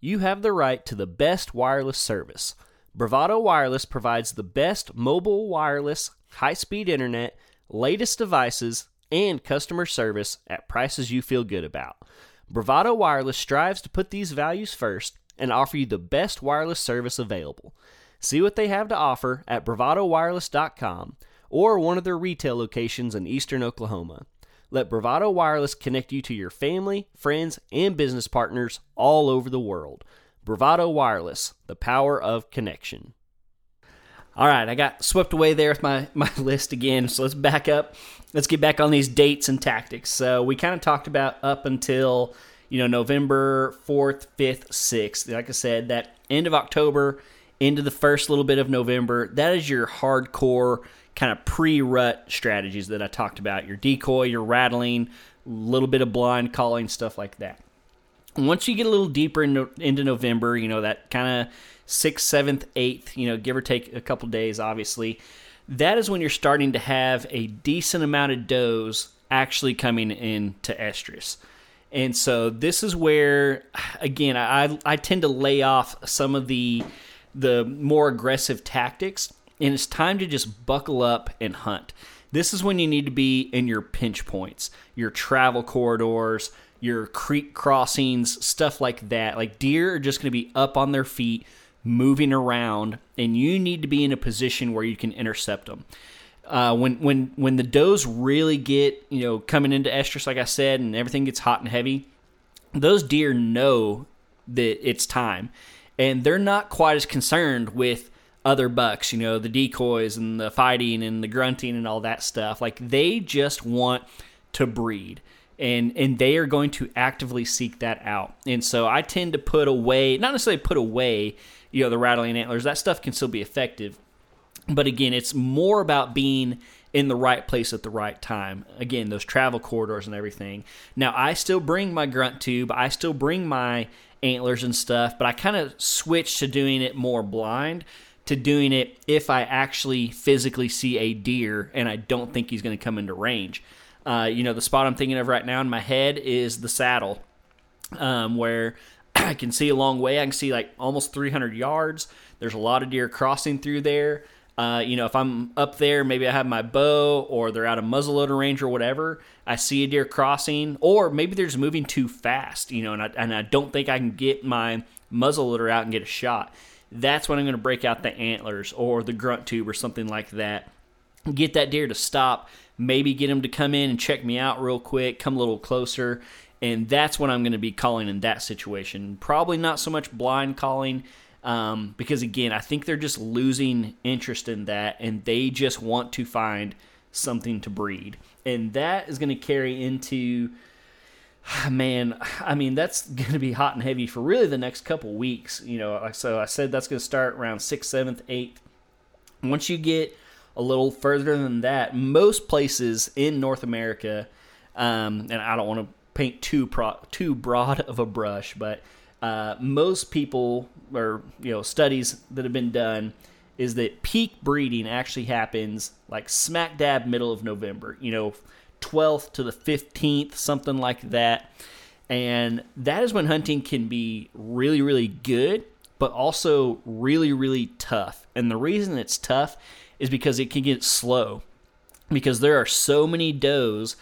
You have the right to the best wireless service. Bravado Wireless provides the best mobile wireless, high speed internet, latest devices, and customer service at prices you feel good about. Bravado Wireless strives to put these values first and offer you the best wireless service available. See what they have to offer at bravadowireless.com or one of their retail locations in eastern Oklahoma. Let Bravado Wireless connect you to your family, friends, and business partners all over the world. Bravado Wireless, the power of connection. All right, I got swept away there with my, my list again, so let's back up. Let's get back on these dates and tactics. So we kind of talked about up until you know November 4th, 5th, 6th. Like I said, that end of October into the first little bit of November, that is your hardcore kind of pre-rut strategies that I talked about. Your decoy, your rattling, a little bit of blind calling, stuff like that. Once you get a little deeper into, into November, you know that kind of sixth, seventh, eighth, you know, give or take a couple days, obviously. That is when you're starting to have a decent amount of does actually coming into estrus. And so this is where, again, I, I tend to lay off some of the the more aggressive tactics, and it's time to just buckle up and hunt. This is when you need to be in your pinch points, your travel corridors, your creek crossings, stuff like that. Like deer are just going to be up on their feet, moving around, and you need to be in a position where you can intercept them. Uh, when when when the does really get you know coming into estrus, like I said, and everything gets hot and heavy, those deer know that it's time, and they're not quite as concerned with other bucks, you know, the decoys and the fighting and the grunting and all that stuff. Like they just want to breed. And, and they are going to actively seek that out. And so I tend to put away, not necessarily put away, you know, the rattling antlers. That stuff can still be effective. But again, it's more about being in the right place at the right time. Again, those travel corridors and everything. Now, I still bring my grunt tube, I still bring my antlers and stuff, but I kind of switched to doing it more blind to doing it if I actually physically see a deer and I don't think he's going to come into range. Uh, you know, the spot I'm thinking of right now in my head is the saddle, um, where I can see a long way. I can see like almost 300 yards. There's a lot of deer crossing through there. Uh, you know, if I'm up there, maybe I have my bow or they're out of muzzleloader range or whatever. I see a deer crossing, or maybe they're just moving too fast, you know, and I, and I don't think I can get my muzzleloader out and get a shot that's when I'm going to break out the antlers or the grunt tube or something like that. Get that deer to stop, maybe get him to come in and check me out real quick, come a little closer, and that's what I'm going to be calling in that situation. Probably not so much blind calling. Um, because again, I think they're just losing interest in that, and they just want to find something to breed, and that is going to carry into man, I mean, that's going to be hot and heavy for really the next couple weeks. You know, so I said that's going to start around 6th, 7th, 8th. Once you get a little further than that, most places in North America, um, and I don't want to paint too pro- too broad of a brush, but uh, most people or you know studies that have been done is that peak breeding actually happens like smack dab middle of November. You know, 12th to the 15th, something like that. And that is when hunting can be really, really good, but also really, really tough. And the reason it's tough is because it can get slow, because there are so many does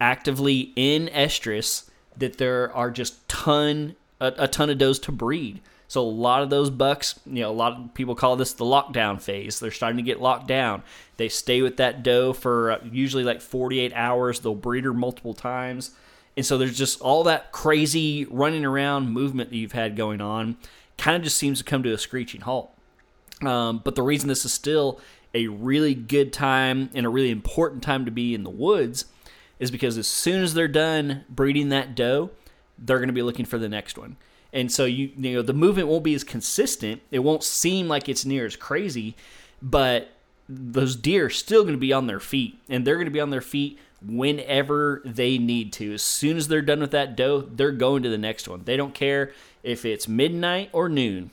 actively in estrus that there are just ton a, a ton of does to breed. So a lot of those bucks, you know, a lot of people call this the lockdown phase. They're starting to get locked down. They stay with that doe for uh, usually like 48 hours. They'll breed her multiple times. And so there's just all that crazy running around movement that you've had going on kind of just seems to come to a screeching halt. Um, but the reason this is still a really good time and a really important time to be in the woods is because as soon as they're done breeding that doe, they're going to be looking for the next one and so you you know the movement won't be as consistent. It won't seem like it's near as crazy, but those deer are still going to be on their feet, and they're going to be on their feet whenever they need to. As soon as they're done with that doe, they're going to the next one. They don't care if it's midnight or noon.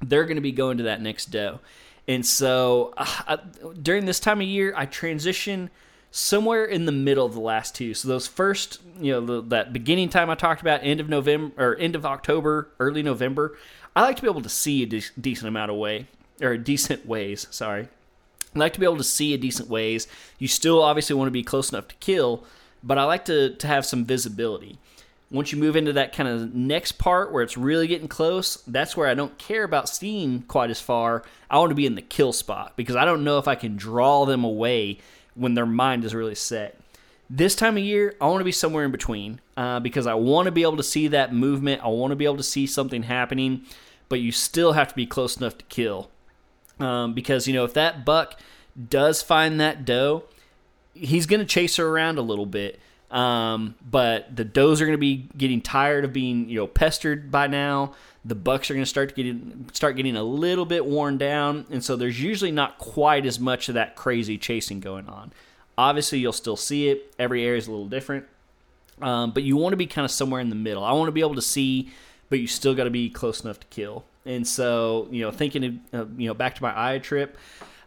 They're going to be going to that next doe. And so uh, I, during this time of year, I transition somewhere in the middle of the last two. So those first, you know, the, that beginning time I talked about, end of November or end of October, early November, I like to be able to see a de- decent amount of way or decent ways. Sorry, I like to be able to see a decent ways. You still obviously want to be close enough to kill, but I like to to have some visibility. Once you move into that kind of next part where it's really getting close, that's where I don't care about seeing quite as far. I want to be in the kill spot because I don't know if I can draw them away when their mind is really set. This time of year, I want to be somewhere in between uh, because I want to be able to see that movement. I want to be able to see something happening, but you still have to be close enough to kill. Um, because, you know, if that buck does find that doe, he's going to chase her around a little bit. Um, but the does are going to be getting tired of being, you know, pestered by now the bucks are going to start getting start getting a little bit worn down, and so there's usually not quite as much of that crazy chasing going on. Obviously, you'll still see it. Every area is a little different, um, but you want to be kind of somewhere in the middle. I want to be able to see, but you still got to be close enough to kill. And so, you know, thinking of uh, you know back to my eye trip,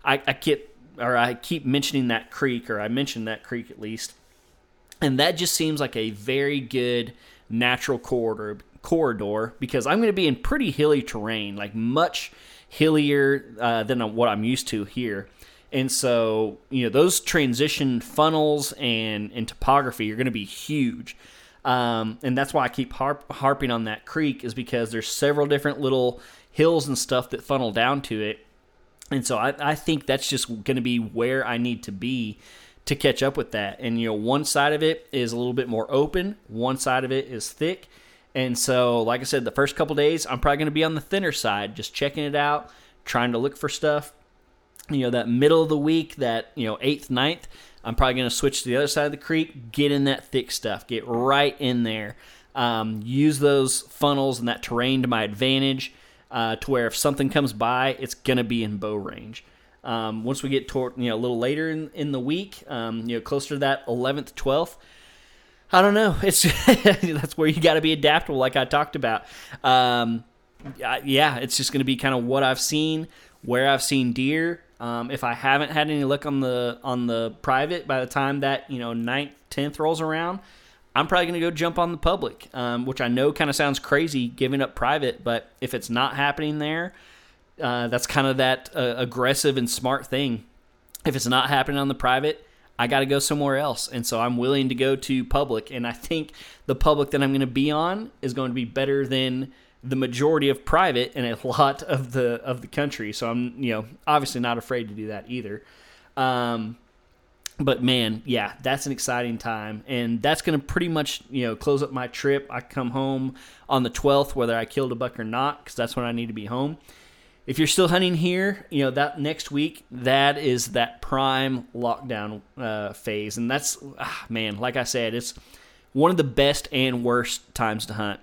I, I keep or I keep mentioning that creek, or I mentioned that creek at least, and that just seems like a very good natural corridor corridor because I'm going to be in pretty hilly terrain, like much hillier uh, than what I'm used to here. And so, you know, those transition funnels and, and topography are going to be huge. Um, and that's why I keep harp, harping on that creek is because there's several different little hills and stuff that funnel down to it. And so I, I think that's just going to be where I need to be to catch up with that. And, you know, one side of it is a little bit more open, one side of it is thick. And so, like I said, the first couple days, I'm probably going to be on the thinner side, just checking it out, trying to look for stuff. You know, that middle of the week, that, you know, eighth, ninth, I'm probably going to switch to the other side of the creek, get in that thick stuff, get right in there. Um, use those funnels and that terrain to my advantage uh, to where if something comes by, it's going to be in bow range. Um, once we get toward, you know, a little later in, in the week, um, you know, closer to that 11th, 12th, I don't know. It's that's where you got to be adaptable, like I talked about. Um, yeah, it's just going to be kind of what I've seen, where I've seen deer. Um, if I haven't had any luck on the on the private by the time that you know ninth, tenth rolls around, I'm probably going to go jump on the public, um, which I know kind of sounds crazy giving up private, but if it's not happening there, uh, that's kind of that uh, aggressive and smart thing. If it's not happening on the private, I got to go somewhere else. And so I'm willing to go to public. And I think the public that I'm going to be on is going to be better than the majority of private in a lot of the of the country. So I'm, you know, obviously not afraid to do that either. Um, but man, yeah, that's an exciting time, and that's going to pretty much you know close up my trip. I come home on the 12th, whether I killed a buck or not, because that's when I need to be home if you're still hunting here, you know that next week that is that prime lockdown uh, phase, and that's ah, man, like I said, it's one of the best and worst times to hunt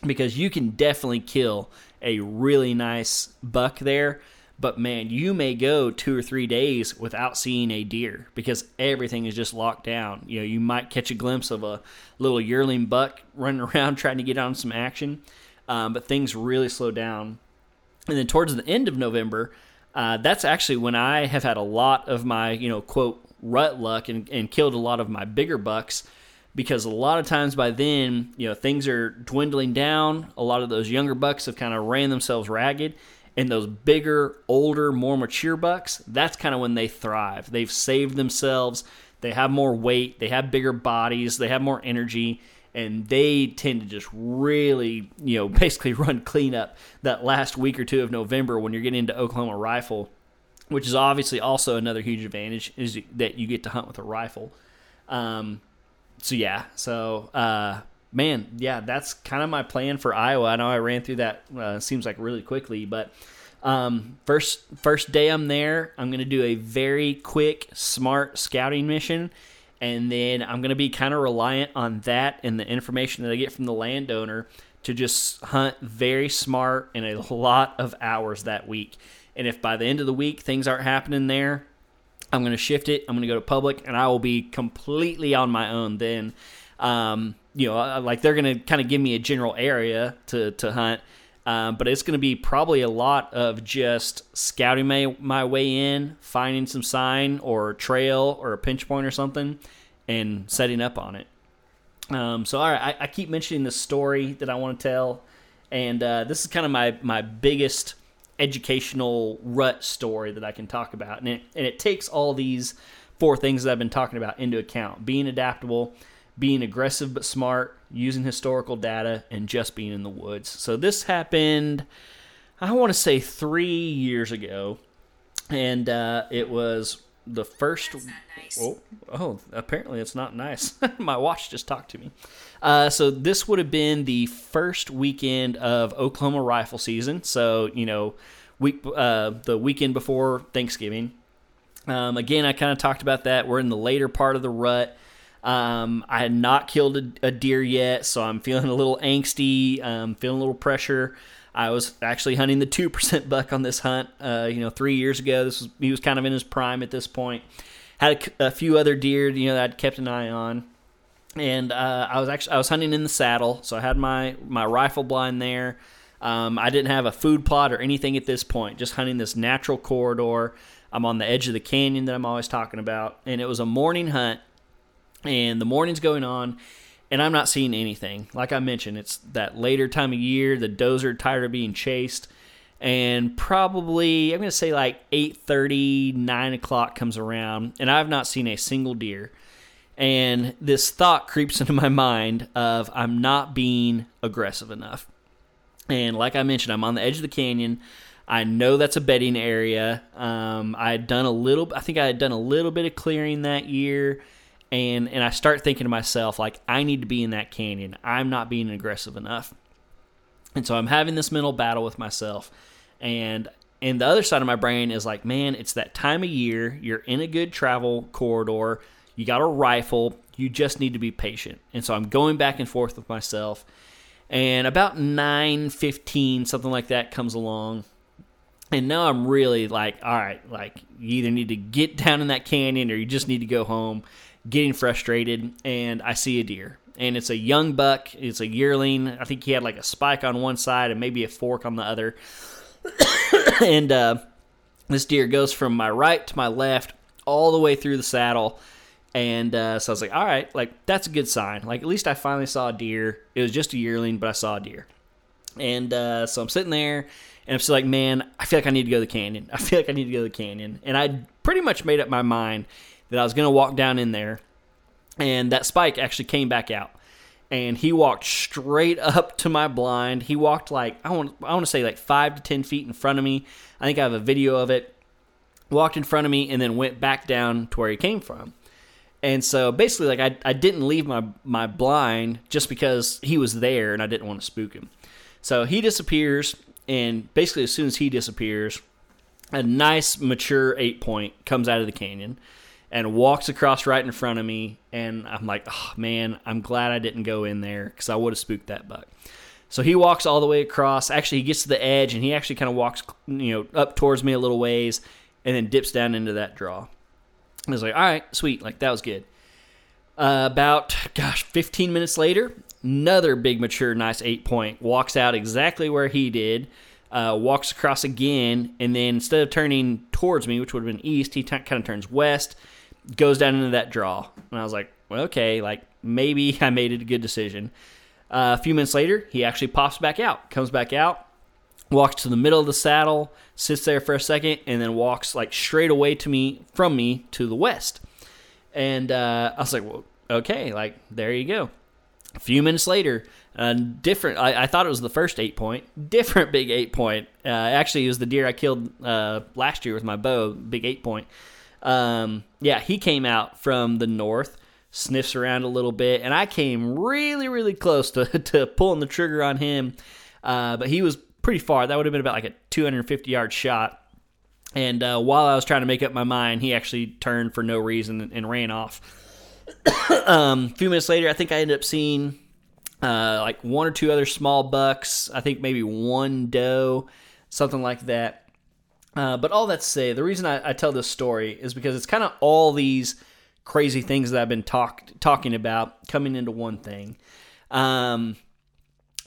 because you can definitely kill a really nice buck there. But man, you may go two or three days without seeing a deer because everything is just locked down. You know, you might catch a glimpse of a little yearling buck running around trying to get on some action, um, but things really slow down and then towards the end of November, uh, that's actually when I have had a lot of my, you know, quote, rut luck and, and killed a lot of my bigger bucks because a lot of times by then, you know, things are dwindling down. A lot of those younger bucks have kind of ran themselves ragged. And those bigger, older, more mature bucks, that's kind of when they thrive. They've saved themselves. They have more weight. They have bigger bodies. They have more energy and they tend to just really, you know, basically run cleanup that last week or two of November when you're getting into Oklahoma rifle, which is obviously also another huge advantage is that you get to hunt with a rifle. Um, so yeah, so uh, man, yeah, that's kind of my plan for Iowa. I know I ran through that uh, seems like really quickly, but um, first first day I'm there, I'm gonna do a very quick, smart scouting mission and then I'm going to be kind of reliant on that and the information that I get from the landowner to just hunt very smart in a lot of hours that week. And if by the end of the week things aren't happening there, I'm going to shift it. I'm going to go to public, and I will be completely on my own then. Um, you know, like they're going to kind of give me a general area to to hunt, um, but it's going to be probably a lot of just scouting my, my way in, finding some sign or trail or a pinch point or something, and setting up on it. Um, so, all right, I, I, keep mentioning the story that I want to tell, and uh, this is kind of my, my biggest educational rut story that I can talk about. And it, and it takes all these four things that I've been talking about into account being adaptable, being aggressive but smart, using historical data, and just being in the woods. So this happened, I want to say three years ago, and uh, it was the first. Nice. Oh, oh, apparently it's not nice. My watch just talked to me. Uh, so this would have been the first weekend of Oklahoma rifle season. So you know, week uh, the weekend before Thanksgiving. Um, again, I kind of talked about that. We're in the later part of the rut. Um, I had not killed a, a, deer yet, so I'm feeling a little angsty, um, feeling a little pressure. I was actually hunting the two percent buck on this hunt. Uh, you know, three years ago, this was he was kind of in his prime at this point. Had a, a few other deer, you know, that I'd kept an eye on, and uh, I was actually I was hunting in the saddle, so I had my my rifle blind there. Um, I didn't have a food plot or anything at this point, just hunting this natural corridor. I'm on the edge of the canyon that I'm always talking about, and it was a morning hunt and the morning's going on and I'm not seeing anything. Like I mentioned, it's that later time of year. The are tired of being chased, and probably I'm gonna say like 8:30, 9 o'clock comes around, and I've not seen a single deer. And this thought creeps into my mind of I'm not being aggressive enough. And like I mentioned, I'm on the edge of the canyon. I know that's a bedding area. Um, I had done a little. I think I had done a little bit of clearing that year, and and I start thinking to myself like I need to be in that canyon. I'm not being aggressive enough, and so I'm having this mental battle with myself, and and the other side of my brain is like, man, it's that time of year. You're in a good travel corridor. You got a rifle. You just need to be patient. And so I'm going back and forth with myself. And about 9:15 something like that comes along and now I'm really like, all right, like you either need to get down in that canyon or you just need to go home, getting frustrated. And I see a deer, and it's a young buck. It's a yearling. I think he had like a spike on one side and maybe a fork on the other. and uh, this deer goes from my right to my left all the way through the saddle. And uh, so I was like, all right, like that's a good sign. Like at least I finally saw a deer. It was just a yearling, but I saw a deer. And uh, so I'm sitting there and I'm still like, man, I feel like I need to go to the canyon. I feel like I need to go to the canyon. And I pretty much made up my mind that I was going to walk down in there. And that spike actually came back out. And he walked straight up to my blind. He walked like, I want, I want to say like five to 10 feet in front of me. I think I have a video of it. Walked in front of me and then went back down to where he came from. And so basically, like I, I didn't leave my, my blind just because he was there and I didn't want to spook him. So he disappears and basically as soon as he disappears, a nice mature eight point comes out of the canyon and walks across right in front of me and i'm like oh man i'm glad i didn't go in there because i would have spooked that buck. So he walks all the way across. Actually he gets to the edge and he actually kind of walks you know up towards me a little ways and then dips down into that draw. I was like all right sweet like that was good. Uh, about gosh 15 minutes later Another big, mature, nice eight point walks out exactly where he did. Uh, walks across again, and then instead of turning towards me, which would have been east, he t- kind of turns west, goes down into that draw. And I was like, well, okay, like maybe I made a good decision. Uh, a few minutes later, he actually pops back out, comes back out, walks to the middle of the saddle, sits there for a second, and then walks like straight away to me from me to the west. And uh, I was like, well, okay, like there you go. A few minutes later, a different. I, I, thought it was the first eight point. Different big eight point. Uh, actually, it was the deer I killed uh, last year with my bow. Big eight point. Um, yeah, he came out from the north, sniffs around a little bit, and I came really, really close to to pulling the trigger on him. Uh, but he was pretty far. That would have been about like a 250 yard shot. And uh, while I was trying to make up my mind, he actually turned for no reason and, ran off. um, a few minutes later, I think I ended up seeing uh, like one or two other small bucks. I think maybe one doe, something like that. Uh, but all that to say, the reason I, I tell this story is because it's kind of all these crazy things that I've been talk, talking about coming into one thing. Um,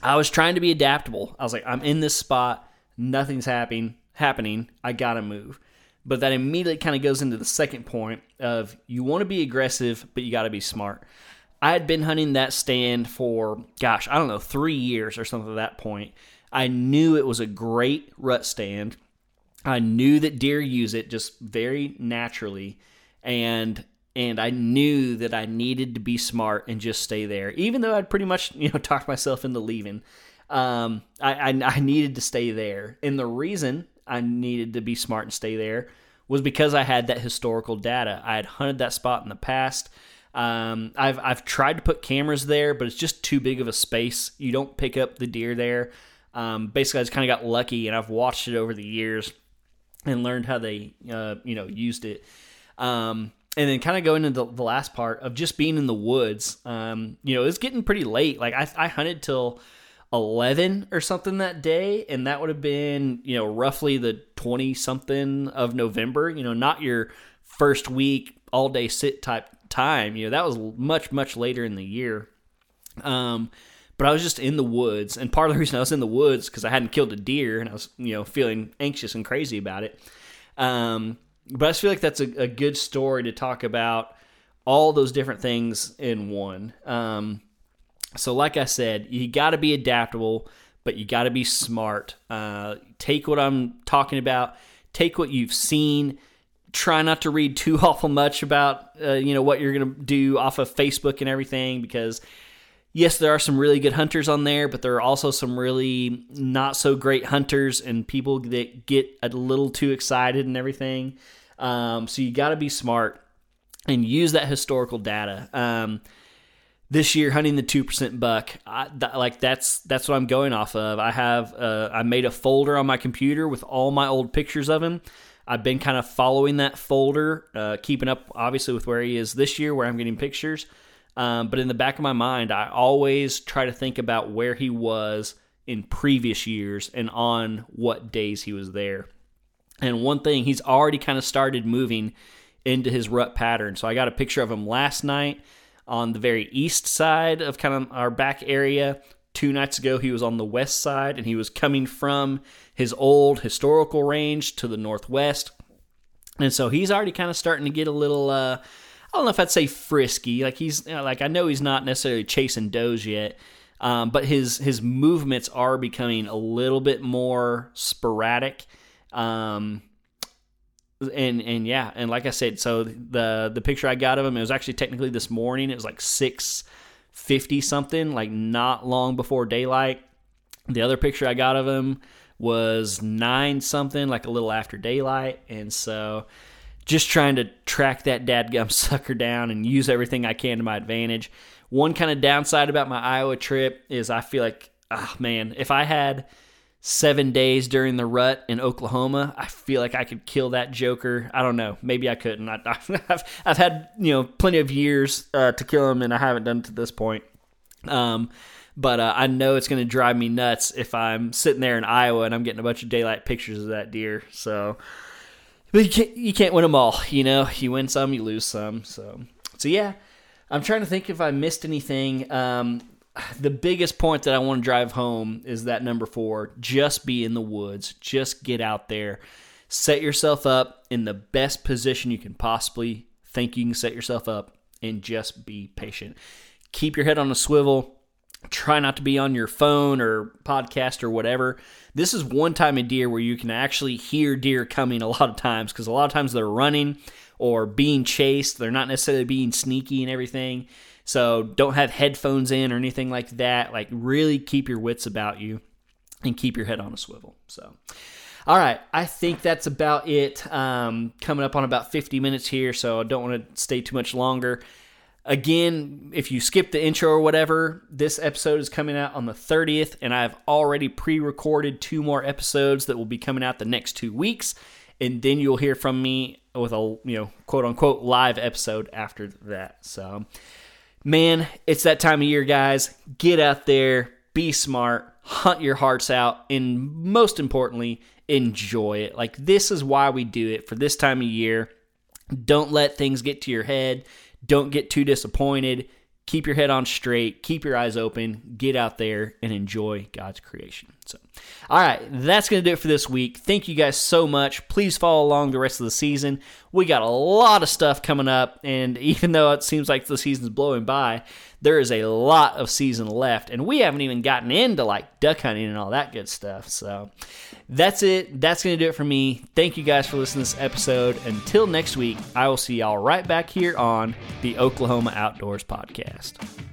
I was trying to be adaptable. I was like, I'm in this spot, nothing's happening. Happening. I gotta move. But that immediately kind of goes into the second point of you want to be aggressive, but you got to be smart. I had been hunting that stand for, gosh, I don't know, three years or something at that point. I knew it was a great rut stand. I knew that deer use it just very naturally. And and I knew that I needed to be smart and just stay there, even though I'd pretty much you know talked myself into leaving. Um, I, I, I needed to stay there, and the reason I needed to be smart and stay there was because I had that historical data. I had hunted that spot in the past. Um, I've I've tried to put cameras there, but it's just too big of a space. You don't pick up the deer there. Um, basically, I just kind of got lucky, and I've watched it over the years and learned how they uh, you know used it. Um, and then kind of going into the, the, last part of just being in the woods. Um, you know, it's getting pretty late. Like I, I hunted till 11 or something that day and that would have been you know roughly the 20 something of november you know not your first week all day sit type time you know that was much much later in the year um but i was just in the woods and part of the reason i was in the woods because i hadn't killed a deer and i was you know feeling anxious and crazy about it um but i just feel like that's a, a good story to talk about all those different things in one um so, like I said, you got to be adaptable, but you got to be smart. Uh, take what I'm talking about, take what you've seen. Try not to read too awful much about uh, you know what you're gonna do off of Facebook and everything because yes, there are some really good hunters on there, but there are also some really not so great hunters and people that get a little too excited and everything. Um, so you got to be smart and use that historical data. Um, this year, hunting the two percent buck, I, like that's that's what I'm going off of. I have uh, I made a folder on my computer with all my old pictures of him. I've been kind of following that folder, uh, keeping up obviously with where he is this year, where I'm getting pictures. Um, but in the back of my mind, I always try to think about where he was in previous years and on what days he was there. And one thing, he's already kind of started moving into his rut pattern. So I got a picture of him last night on the very east side of kind of our back area. Two nights ago, he was on the west side and he was coming from his old historical range to the northwest. And so he's already kind of starting to get a little. Uh, I don't know if I'd say frisky. Like he's you know, like I know he's not necessarily chasing does yet, um, but his his movements are becoming a little bit more sporadic. Um, and and yeah, and like I said, so the the picture I got of him it was actually technically this morning. It was like six fifty something, like not long before daylight. The other picture I got of him was nine something, like a little after daylight, and so just trying to track that dadgum sucker down and use everything I can to my advantage. One kind of downside about my Iowa trip is I feel like, oh man, if I had seven days during the rut in Oklahoma, I feel like I could kill that Joker. I don't know. Maybe I couldn't. I, have I've had you know plenty of years uh, to kill him, and I haven't done it to this point. Um, but uh, I know it's going to drive me nuts if I'm sitting there in Iowa and I'm getting a bunch of daylight pictures of that deer. So but you can't you can't win them all. You know, you win some, you lose some. So so yeah, I'm trying to think if I missed anything. Um, the biggest point that I want to drive home is that number four: just be in the woods, just get out there, set yourself up in the best position you can possibly think you can set yourself up, and just be patient. Keep your head on a swivel. Try not to be on your phone or podcast or whatever this is one time of deer where you can actually hear deer coming a lot of times because a lot of times they're running or being chased. They're not necessarily being sneaky and everything. So don't have headphones in or anything like that. Like really keep your wits about you and keep your head on a swivel. So. All right, I think that's about it. Um, coming up on about 50 minutes here, so I don't want to stay too much longer. Again, if you skip the intro or whatever, this episode is coming out on the 30th, and I've already pre recorded two more episodes that will be coming out the next two weeks. And then you'll hear from me with a, you know, quote unquote live episode after that. So, man, it's that time of year, guys. Get out there, be smart, hunt your hearts out, and most importantly, enjoy it. Like, this is why we do it for this time of year. Don't let things get to your head don't get too disappointed. Keep your head on straight, keep your eyes open, get out there and enjoy God's creation. So, all right, that's going to do it for this week. Thank you guys so much. Please follow along the rest of the season. We got a lot of stuff coming up, and even though it seems like the season's blowing by, there is a lot of season left, and we haven't even gotten into like duck hunting and all that good stuff. So, that's it. That's going to do it for me. Thank you guys for listening to this episode. Until next week, I will see y'all right back here on the Oklahoma Outdoors Podcast.